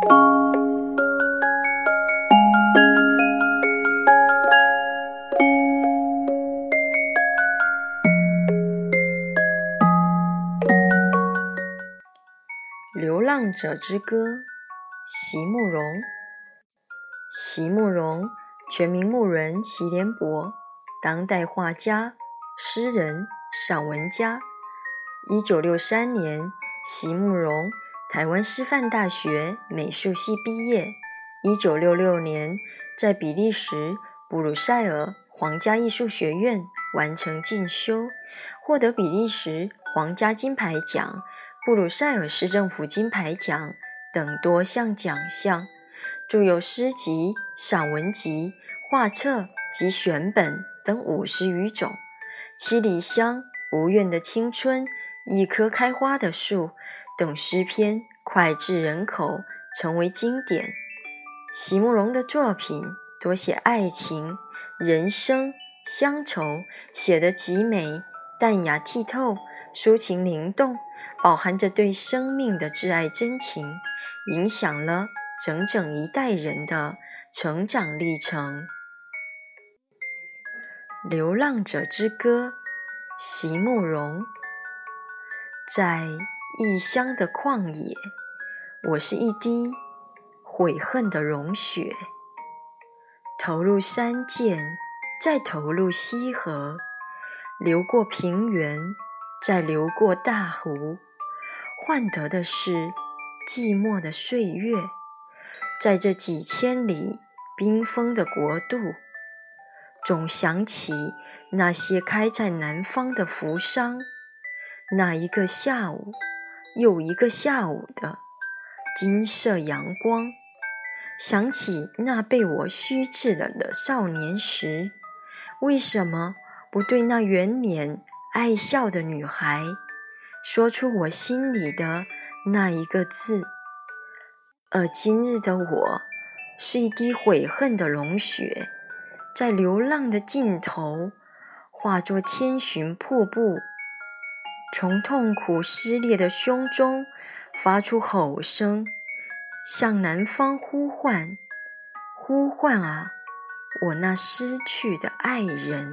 《流浪者之歌》席慕容。席慕容，全名慕人席联博，当代画家、诗人、散文家。一九六三年，席慕容台湾师范大学美术系毕业。一九六六年，在比利时布鲁塞尔皇家艺术学院完成进修，获得比利时皇家金牌奖。布鲁塞尔市政府金牌奖等多项奖项，著有诗集、散文集、画册及选本等五十余种。《七里香》《无怨的青春》《一棵开花的树》等诗篇脍炙人口，成为经典。席慕容的作品多写爱情、人生、乡愁，写得极美，淡雅剔透，抒情灵动。饱含着对生命的挚爱真情，影响了整整一代人的成长历程。《流浪者之歌》席慕容，在异乡的旷野，我是一滴悔恨的融雪，投入山涧，再投入溪河，流过平原，再流过大湖。换得的是寂寞的岁月，在这几千里冰封的国度，总想起那些开在南方的扶桑，那一个下午又一个下午的金色阳光，想起那被我虚掷了的少年时，为什么不对那圆脸爱笑的女孩？说出我心里的那一个字，而今日的我，是一滴悔恨的融雪，在流浪的尽头，化作千寻瀑布，从痛苦撕裂的胸中发出吼声，向南方呼唤，呼唤啊，我那失去的爱人。